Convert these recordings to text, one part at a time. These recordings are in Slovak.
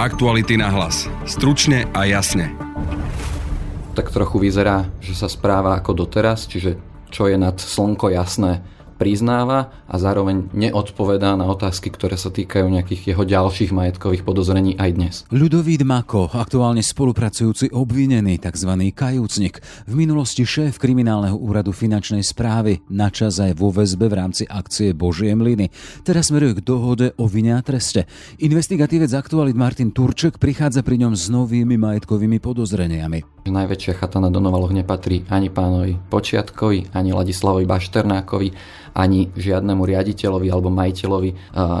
Aktuality na hlas. Stručne a jasne. Tak trochu vyzerá, že sa správa ako doteraz, čiže čo je nad slnko jasné, priznáva a zároveň neodpovedá na otázky, ktoré sa týkajú nejakých jeho ďalších majetkových podozrení aj dnes. Ľudovít Mako, aktuálne spolupracujúci obvinený, tzv. kajúcnik, v minulosti šéf kriminálneho úradu finančnej správy, načas aj vo väzbe v rámci akcie Božie mlyny. Teraz smeruje k dohode o vine a treste. Investigatívec aktualit Martin Turček prichádza pri ňom s novými majetkovými podozreniami. Najväčšia chata na Donovaloch nepatrí ani pánovi Počiatkovi, ani Ladislavovi Bašternákovi, ani žiadnemu riaditeľovi alebo majiteľovi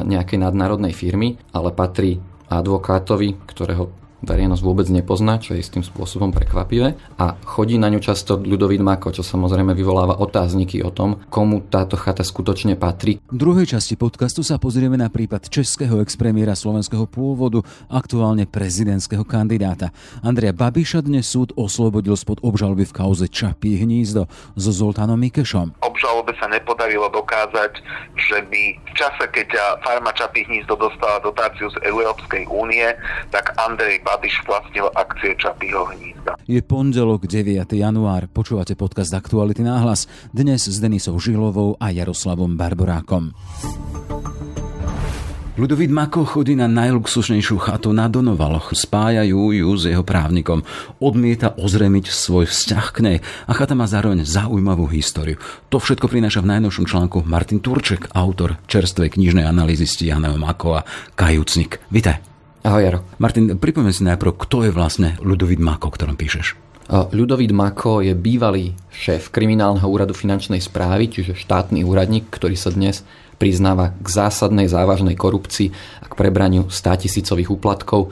nejakej nadnárodnej firmy, ale patrí advokátovi, ktorého verejnosť vôbec nepozná, čo je istým spôsobom prekvapivé. A chodí na ňu často ľudový Mako, čo samozrejme vyvoláva otázniky o tom, komu táto chata skutočne patrí. V druhej časti podcastu sa pozrieme na prípad českého expremiéra slovenského pôvodu, aktuálne prezidentského kandidáta. Andrea Babiša dnes súd oslobodil spod obžaloby v kauze Čapí hnízdo so Zoltánom Mikešom. Obžalobe sa nepodarilo dokázať, že by v čase, keď farma Čapí hnízdo dostala dotáciu z Európskej únie, tak Andrej Babiš vlastnil akcie Čapího hnízda. Je pondelok 9. január, počúvate podcast Aktuality náhlas, dnes s Denisou Žilovou a Jaroslavom Barborákom. Ludovít Mako chodí na najluxusnejšiu chatu na Donovaloch. Spájajú ju s jeho právnikom. Odmieta ozremiť svoj vzťah k nej a chata má zároveň zaujímavú históriu. To všetko prináša v najnovšom článku Martin Turček, autor čerstvej knižnej analýzy Stianého Makova, Kajúcnik. Vítaj. Ahoj Jaro. Martin, pripomeň si najprv, kto je vlastne Ľudovít Mako, o ktorom píšeš. Ľudovít Mako je bývalý šéf kriminálneho úradu finančnej správy, čiže štátny úradník, ktorý sa dnes priznáva k zásadnej závažnej korupcii a k prebraniu 100 tisícových úplatkov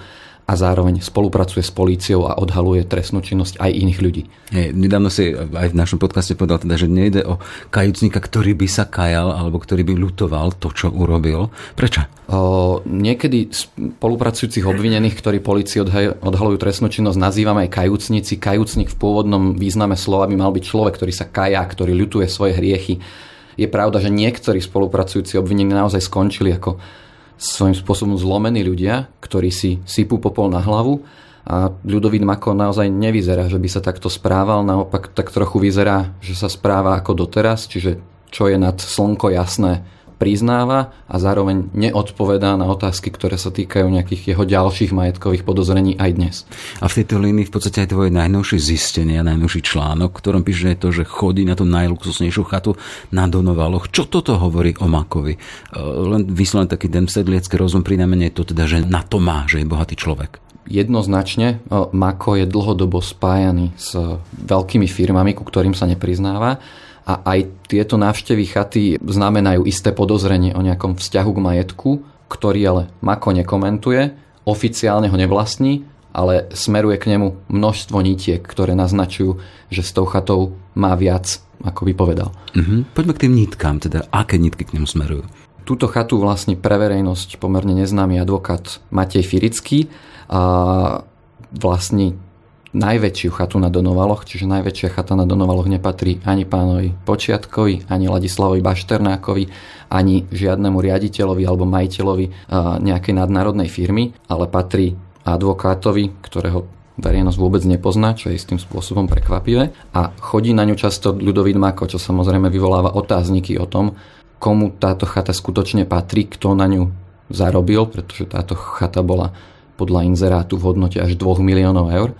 a zároveň spolupracuje s políciou a odhaluje trestnú činnosť aj iných ľudí. Je, nedávno si aj v našom podcaste povedal teda, že nejde o kajúcnika, ktorý by sa kajal alebo ktorý by lutoval to, čo urobil. Prečo? O, niekedy spolupracujúcich obvinených, ktorí policii odhalujú trestnú činnosť, nazývame aj kajúcnici. Kajúcnik v pôvodnom význame slova by mal byť človek, ktorý sa kaja, ktorý ľutuje svoje hriechy. Je pravda, že niektorí spolupracujúci obvinení naozaj skončili ako svojím spôsobom zlomení ľudia, ktorí si sypú popol na hlavu. A ľudový Mako naozaj nevyzerá, že by sa takto správal, naopak tak trochu vyzerá, že sa správa ako doteraz, čiže čo je nad slnko jasné, priznáva a zároveň neodpovedá na otázky, ktoré sa týkajú nejakých jeho ďalších majetkových podozrení aj dnes. A v tejto línii v podstate aj tvoje najnovšie zistenie, najnovší článok, v ktorom píše to, že chodí na tú najluxusnejšiu chatu na Donovaloch. Čo toto hovorí o Makovi? E, len vysloven taký ten sedliecký rozum pri je to teda, že na to má, že je bohatý človek. Jednoznačne e, Mako je dlhodobo spájaný s veľkými firmami, ku ktorým sa nepriznáva a aj tieto návštevy chaty znamenajú isté podozrenie o nejakom vzťahu k majetku, ktorý ale Mako nekomentuje, oficiálne ho nevlastní, ale smeruje k nemu množstvo nitiek, ktoré naznačujú, že s tou chatou má viac, ako by povedal. Uh-huh. Poďme k tým nitkám, teda aké nitky k nemu smerujú? Túto chatu vlastní pre verejnosť pomerne neznámy advokát Matej Firický a vlastní najväčšiu chatu na Donovaloch, čiže najväčšia chata na Donovaloch nepatrí ani pánovi Počiatkovi, ani Ladislavovi Bašternákovi, ani žiadnemu riaditeľovi alebo majiteľovi nejakej nadnárodnej firmy, ale patrí advokátovi, ktorého verejnosť vôbec nepozná, čo je istým spôsobom prekvapivé. A chodí na ňu často ľudový Mako, čo samozrejme vyvoláva otázniky o tom, komu táto chata skutočne patrí, kto na ňu zarobil, pretože táto chata bola podľa inzerátu v hodnote až 2 miliónov eur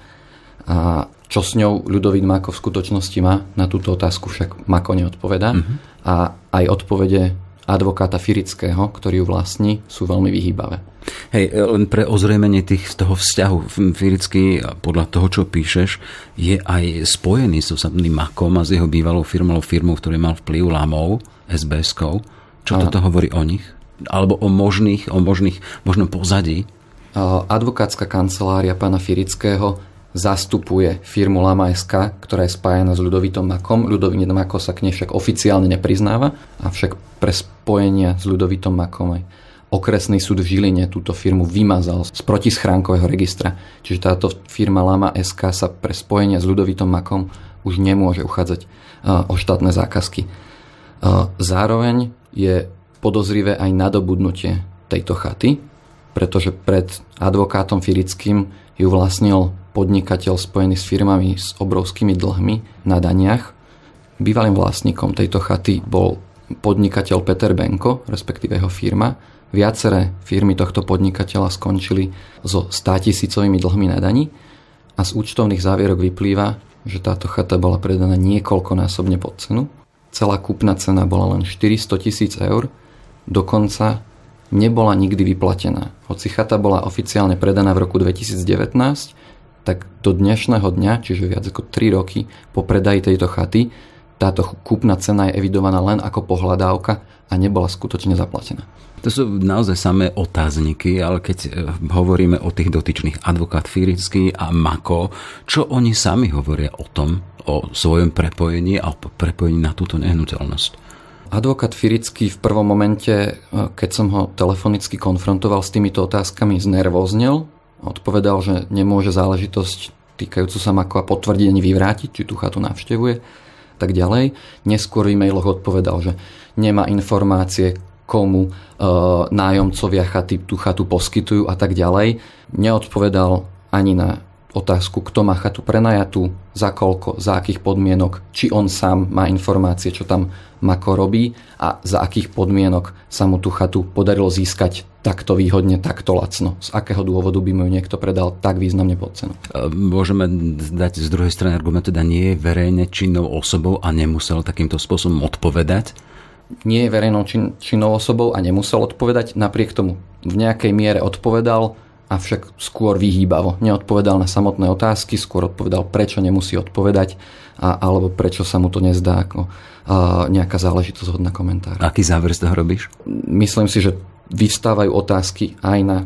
a čo s ňou ľudový Mako v skutočnosti má, na túto otázku však Mako neodpovedá. Uh-huh. A aj odpovede advokáta Firického, ktorý ju vlastní, sú veľmi vyhýbavé. Hej, len pre ozrejmenie tých, toho vzťahu Firický, podľa toho, čo píšeš, je aj spojený so samotným Makom a s jeho bývalou firmou, firmou, ktorý mal vplyv Lamov, SBS-kou. Čo a... toto hovorí o nich? Alebo o možných, o možných, možnom pozadí? Advokátska kancelária pána Firického zastupuje firmu Lama SK, ktorá je spájana s Ľudovitom Makom. Ľudovit Mako sa k nej však oficiálne nepriznáva, avšak pre spojenia s Ľudovitom Makom aj okresný súd v Žiline túto firmu vymazal z protischránkového registra. Čiže táto firma Lama SK sa pre spojenia s Ľudovitom Makom už nemôže uchádzať o štátne zákazky. Zároveň je podozrivé aj nadobudnutie tejto chaty, pretože pred advokátom Firickým ju vlastnil podnikateľ spojený s firmami s obrovskými dlhmi na daniach. Bývalým vlastníkom tejto chaty bol podnikateľ Peter Benko, respektíve jeho firma. Viaceré firmy tohto podnikateľa skončili so 100 tisícovými dlhmi na dani a z účtovných závierok vyplýva, že táto chata bola predaná niekoľkonásobne pod cenu. Celá kúpna cena bola len 400 tisíc eur, dokonca nebola nikdy vyplatená. Hoci chata bola oficiálne predaná v roku 2019, tak do dnešného dňa, čiže viac ako 3 roky po predaji tejto chaty, táto kúpna cena je evidovaná len ako pohľadávka a nebola skutočne zaplatená. To sú naozaj samé otázniky, ale keď e, hovoríme o tých dotyčných advokát Firický a Mako, čo oni sami hovoria o tom, o svojom prepojení a o prepojení na túto nehnuteľnosť? Advokát Firický v prvom momente, e, keď som ho telefonicky konfrontoval s týmito otázkami, znervoznel. Odpovedal, že nemôže záležitosť týkajúcu sa Mako a potvrdiť ani vyvrátiť, či tú chatu navštevuje, tak ďalej. Neskôr v e-mailoch odpovedal, že nemá informácie, komu e, nájomcovia chaty tú chatu poskytujú a tak ďalej. Neodpovedal ani na otázku, kto má chatu prenajatú, za koľko, za akých podmienok, či on sám má informácie, čo tam Mako robí a za akých podmienok sa mu tú chatu podarilo získať takto výhodne, takto lacno. Z akého dôvodu by mu ju niekto predal tak významne pod cenu. Môžeme dať z druhej strany argument, teda nie je verejne činnou osobou a nemusel takýmto spôsobom odpovedať? Nie je verejnou čin, činnou osobou a nemusel odpovedať, napriek tomu v nejakej miere odpovedal, avšak skôr vyhýbavo. Neodpovedal na samotné otázky, skôr odpovedal, prečo nemusí odpovedať, a, alebo prečo sa mu to nezdá ako a, nejaká záležitosť hodná komentár. Aký záver z toho robíš? Myslím si, že vyvstávajú otázky aj na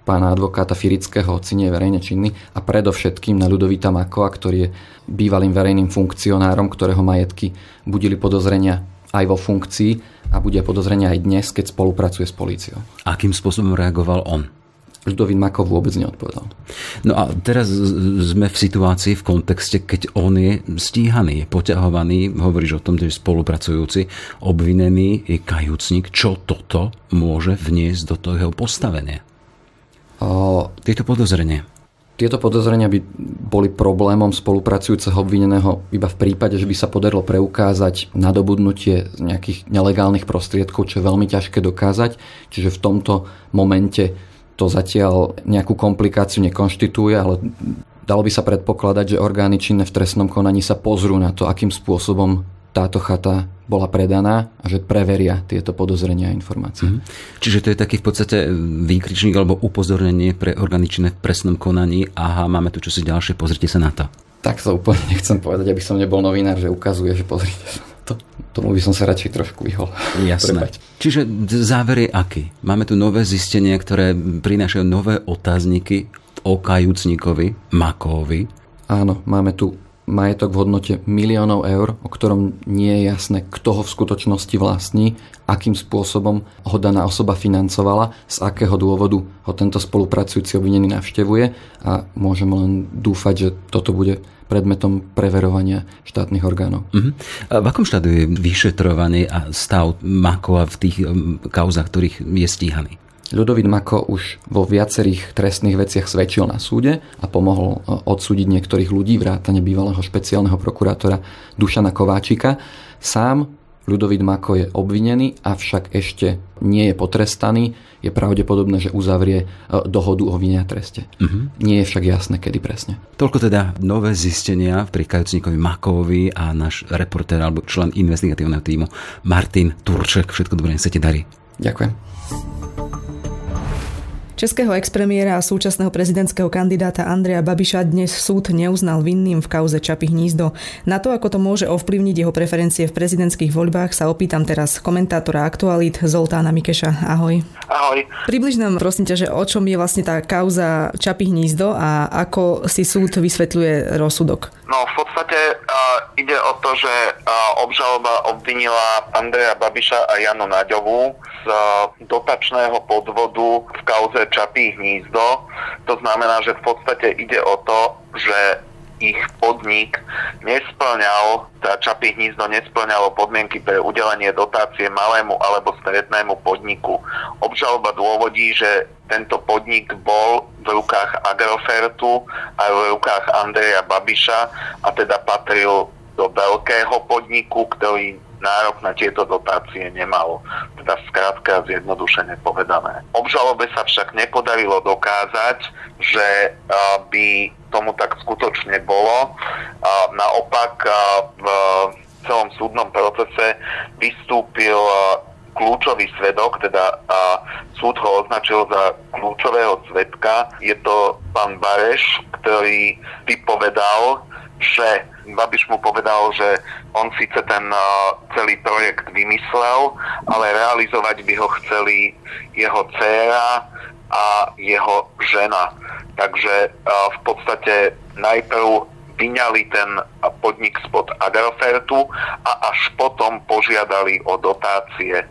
pána advokáta Firického, hoci nie je verejne činný, a predovšetkým na Ľudovita Makova, ktorý je bývalým verejným funkcionárom, ktorého majetky budili podozrenia aj vo funkcii a bude podozrenia aj dnes, keď spolupracuje s políciou. Akým spôsobom reagoval on? Ľudovít Makov vôbec neodpovedal. No a teraz sme v situácii, v kontexte, keď on je stíhaný, je poťahovaný, hovoríš o tom, že spolupracujúci, obvinený, je kajúcnik. Čo toto môže vniesť do toho postavenia? O... Tieto podozrenie. Tieto podozrenia by boli problémom spolupracujúceho obvineného iba v prípade, že by sa podarilo preukázať nadobudnutie nejakých nelegálnych prostriedkov, čo je veľmi ťažké dokázať. Čiže v tomto momente to zatiaľ nejakú komplikáciu nekonštituje, ale dalo by sa predpokladať, že orgány činné v trestnom konaní sa pozrú na to, akým spôsobom táto chata bola predaná a že preveria tieto podozrenia a informácie. Mm-hmm. Čiže to je taký v podstate výkričník alebo upozornenie pre orgány činné v presnom konaní. Aha, máme tu čosi ďalšie, pozrite sa na to. Tak to úplne nechcem povedať, aby som nebol novinár, že ukazuje, že pozrite sa to, tomu by som sa radšej trošku vyhol. Jasné. Prepať. Čiže záver je aký? Máme tu nové zistenia, ktoré prinášajú nové otázniky o kajúcnikovi, Makovi. Áno, máme tu majetok v hodnote miliónov eur, o ktorom nie je jasné, kto ho v skutočnosti vlastní, akým spôsobom ho daná osoba financovala, z akého dôvodu ho tento spolupracujúci obvinený navštevuje a môžeme len dúfať, že toto bude predmetom preverovania štátnych orgánov. Uh-huh. A v akom štádiu je vyšetrovaný a stav Makova v tých um, kauzach, ktorých je stíhaný? Ľudovít Mako už vo viacerých trestných veciach svedčil na súde a pomohol uh, odsúdiť niektorých ľudí, vrátane bývalého špeciálneho prokurátora Dušana Kováčika. Sám Ľudovít Mako je obvinený, avšak ešte nie je potrestaný. Je pravdepodobné, že uzavrie e, dohodu o vine a treste. Uh-huh. Nie je však jasné, kedy presne. Toľko teda nové zistenia pri kajúcníkovi Makovi a náš reportér alebo člen investigatívneho týmu Martin Turček. Všetko dobré, nech sa ti darí. Ďakujem. Českého expremiéra a súčasného prezidentského kandidáta Andreja Babiša dnes súd neuznal vinným v kauze Čapy hnízdo. Na to, ako to môže ovplyvniť jeho preferencie v prezidentských voľbách, sa opýtam teraz komentátora aktualít Zoltána Mikeša. Ahoj. Ahoj. Približ nám prosím ťa, že o čom je vlastne tá kauza Čapy hnízdo a ako si súd vysvetľuje rozsudok. No v podstate uh, ide o to, že uh, obžaloba obvinila Andreja Babiša a Janu Naďovú z uh, dotačného podvodu v kauze Čapí hnízdo. To znamená, že v podstate ide o to, že ich podnik nesplňal, tá Čapy hnízdo nesplňalo podmienky pre udelenie dotácie malému alebo strednému podniku. Obžaloba dôvodí, že tento podnik bol v rukách Agrofertu a v rukách Andreja Babiša a teda patril do veľkého podniku, ktorý nárok na tieto dotácie nemalo. Teda skrátka zjednodušene povedané. Obžalobe sa však nepodarilo dokázať, že by tomu tak skutočne bolo. Naopak v celom súdnom procese vystúpil kľúčový svedok, teda a súd ho označil za kľúčového svedka. Je to pán Bareš, ktorý vypovedal, že Babiš mu povedal, že on síce ten celý projekt vymyslel, ale realizovať by ho chceli jeho dcéra a jeho žena. Takže v podstate najprv vyňali ten podnik spod Agrofertu a až potom požiadali o dotácie.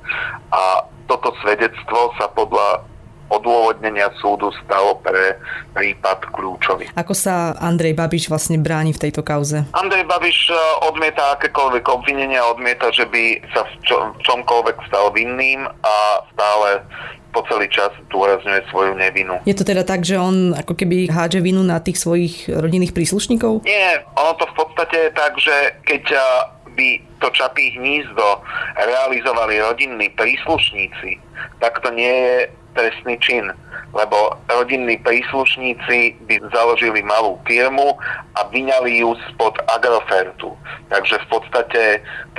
A toto svedectvo sa podľa odôvodnenia súdu stalo pre prípad kľúčový. Ako sa Andrej Babiš vlastne bráni v tejto kauze? Andrej Babiš e, odmieta akékoľvek obvinenia, odmieta, že by sa v, čo, v čomkoľvek stal vinným a stále po celý čas dôrazňuje svoju nevinu. Je to teda tak, že on ako keby hádže vinu na tých svojich rodinných príslušníkov? Nie, ono to v podstate je tak, že keď e, by to čapí hnízdo realizovali rodinní príslušníci, tak to nie je trestný čin, lebo rodinní príslušníci by založili malú firmu a vyňali ju spod Agrofertu. Takže v podstate,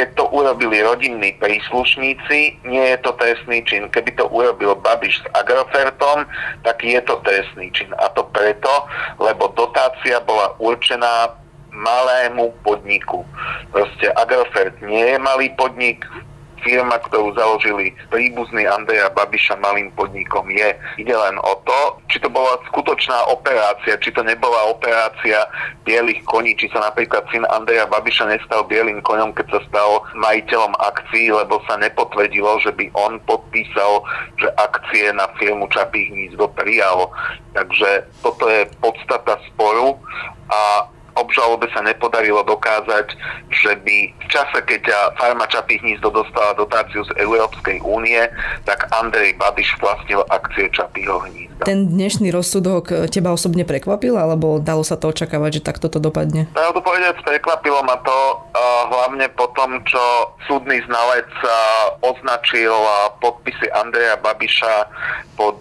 keď to urobili rodinní príslušníci, nie je to trestný čin. Keby to urobil Babiš s Agrofertom, tak je to trestný čin. A to preto, lebo dotácia bola určená malému podniku. Proste Agrofert nie je malý podnik, firma, ktorú založili príbuzný Andreja Babiša malým podnikom je. Ide len o to, či to bola skutočná operácia, či to nebola operácia bielých koní, či sa napríklad syn Andreja Babiša nestal bielým koňom, keď sa stal majiteľom akcií, lebo sa nepotvrdilo, že by on podpísal, že akcie na firmu Čapí hnízdo prijalo. Takže toto je podstata sporu a obžalobe sa nepodarilo dokázať, že by v čase, keď farma Čapí hnízdo dostala dotáciu z Európskej únie, tak Andrej Babiš vlastnil akcie Čapího hnízda. Ten dnešný rozsudok teba osobne prekvapil, alebo dalo sa to očakávať, že takto to dopadne? Pravdu povedať, prekvapilo ma to hlavne po tom, čo súdny znalec označil podpisy Andreja Babiša pod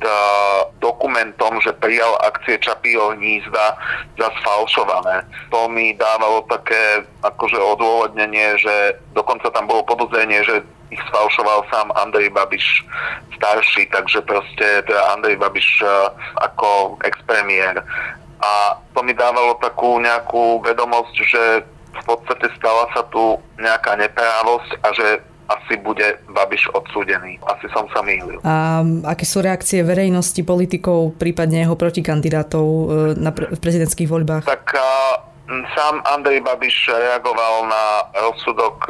dokumentom, že prijal akcie Čapího hnízda za sfalšované to mi dávalo také akože odôvodnenie, že dokonca tam bolo podozrenie, že ich sfalšoval sám Andrej Babiš starší, takže proste teda Andrej Babiš uh, ako expremiér. A to mi dávalo takú nejakú vedomosť, že v podstate stala sa tu nejaká neprávosť a že asi bude Babiš odsúdený. Asi som sa mýlil. A aké sú reakcie verejnosti, politikov, prípadne jeho protikandidátov e, na pre- v prezidentských voľbách? Tak Sám Andrej Babiš reagoval na rozsudok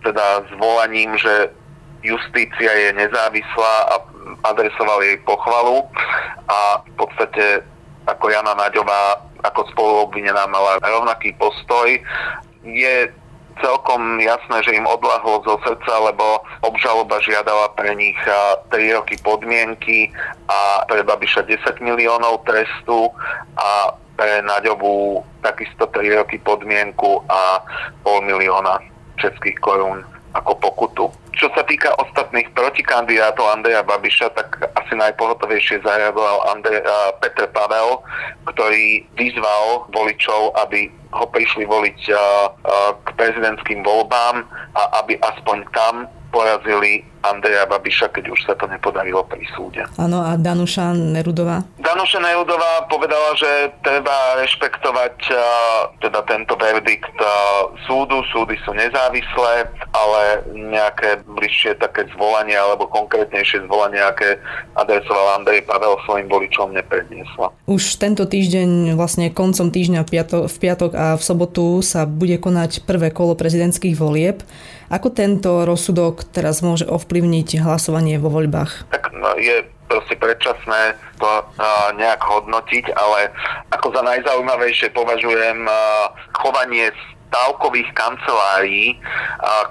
teda volaním, že justícia je nezávislá a adresoval jej pochvalu a v podstate ako Jana Naďová ako spoluobvinená mala rovnaký postoj. Je celkom jasné, že im odlahlo zo srdca, lebo obžaloba žiadala pre nich 3 roky podmienky a pre Babiša 10 miliónov trestu a pre Naďovú takisto 3 roky podmienku a pol milióna českých korún ako pokutu. Čo sa týka ostatných protikandidátov Andreja Babiša, tak asi najpohotovejšie zareagoval Andrej, Petr Pavel, ktorý vyzval voličov, aby ho prišli voliť k prezidentským voľbám a aby aspoň tam porazili Andreja Babiša, keď už sa to nepodarilo pri súde. Áno, a Danuša Nerudová? Danuša Nerudová povedala, že treba rešpektovať uh, teda tento verdikt uh, súdu. Súdy sú nezávislé, ale nejaké bližšie také zvolanie alebo konkrétnejšie zvolanie, aké adresoval Andrej Pavel svojim voličom nepredniesla. Už tento týždeň, vlastne koncom týždňa v piatok a v sobotu sa bude konať prvé kolo prezidentských volieb. Ako tento rozsudok teraz môže ovplyvniť hlasovanie vo voľbách? Tak no, je proste predčasné to nejak hodnotiť, ale ako za najzaujímavejšie považujem chovanie stávkových kancelárií,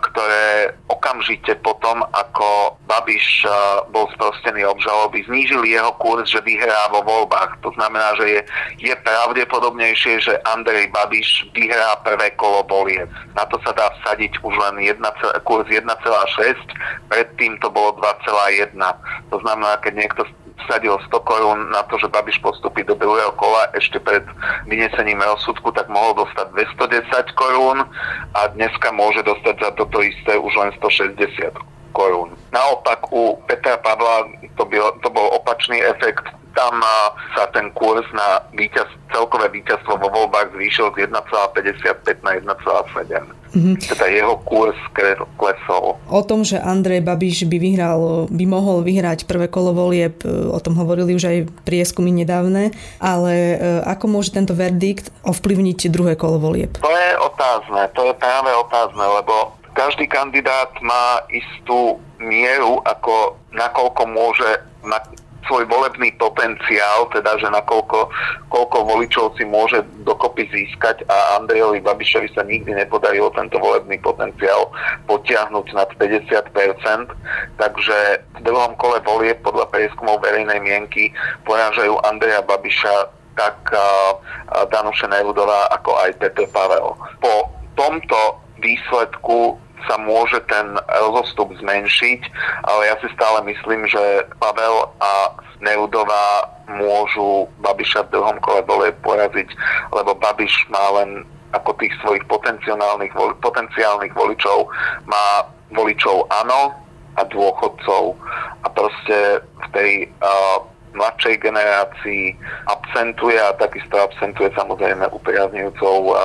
ktoré okamžite potom, ako Babiš bol sprostený obžaloby, znížili jeho kurz, že vyhrá vo voľbách. To znamená, že je, je pravdepodobnejšie, že Andrej Babiš vyhrá prvé kolo volieb. Na to sa dá vsadiť už len 1, kurz 1,6, predtým to bolo 2,1. To znamená, keď niekto vsadil 100 korún na to, že Babiš postupí do druhého kola ešte pred vynesením rozsudku, tak mohol dostať 210 korún a dneska môže dostať za toto isté už len 160 korún. Naopak u Petra Pavla to, byl, to bol opačný efekt. Tam sa ten kurz na víťaz, celkové víťazstvo vo voľbách zvýšil z 1,55 na 1,7. Mm-hmm. Teda jeho kurz klesol. O tom, že Andrej Babiš by vyhral, by mohol vyhrať prvé kolo volieb, e, o tom hovorili už aj prieskumy nedávne, ale e, ako môže tento verdikt ovplyvniť druhé kolo volieb? To je otázne, to je práve otázne, lebo každý kandidát má istú mieru, ako nakoľko môže na, svoj volebný potenciál, teda že nakoľko koľko voličov si môže dokopy získať a Andrejovi Babišovi sa nikdy nepodarilo tento volebný potenciál potiahnuť nad 50%, takže v druhom kole volie podľa prieskumov verejnej mienky porážajú Andreja Babiša tak Danuše Nerudová ako aj Peter Pavel. Po tomto výsledku sa môže ten rozostup zmenšiť, ale ja si stále myslím, že Pavel a Neudová môžu Babiša v druhom kole bole poraziť, lebo Babiš má len ako tých svojich potenciálnych, potenciálnych voličov, má voličov áno a dôchodcov. A proste v tej uh, mladšej generácii absentuje a takisto absentuje samozrejme upriaznujúcou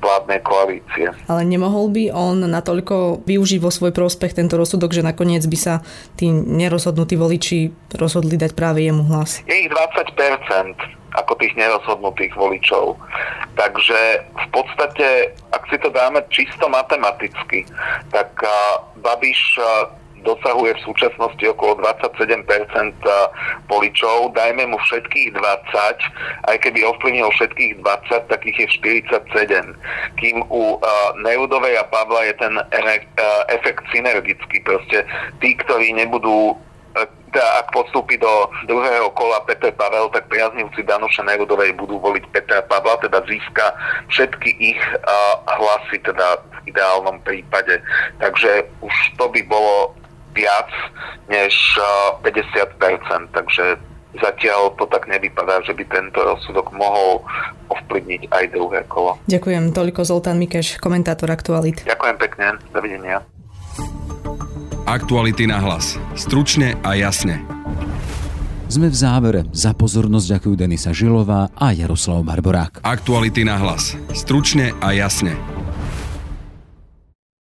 vládnej koalície. Ale nemohol by on natoľko využiť vo svoj prospech tento rozsudok, že nakoniec by sa tí nerozhodnutí voliči rozhodli dať práve jemu hlas? Je ich 20% ako tých nerozhodnutých voličov. Takže v podstate, ak si to dáme čisto matematicky, tak Babiš dosahuje v súčasnosti okolo 27% voličov, dajme mu všetkých 20, aj keby ovplyvnil všetkých 20, tak ich je 47. Kým u uh, Neudovej a Pavla je ten uh, efekt synergický, proste tí, ktorí nebudú teda ak postúpi do druhého kola Peter Pavel, tak priaznivci Danuša Nerudovej budú voliť Petra Pavla, teda získa všetky ich uh, hlasy, teda v ideálnom prípade. Takže už to by bolo viac než 50%, takže zatiaľ to tak nevypadá, že by tento rozsudok mohol ovplyvniť aj druhé kolo. Ďakujem toľko Zoltán Mikeš, komentátor Aktualit. Ďakujem pekne, dovidenia. Aktuality na hlas. Stručne a jasne. Sme v závere. Za pozornosť ďakujú Denisa Žilová a Jaroslav Barborák. Aktuality na hlas. Stručne a jasne.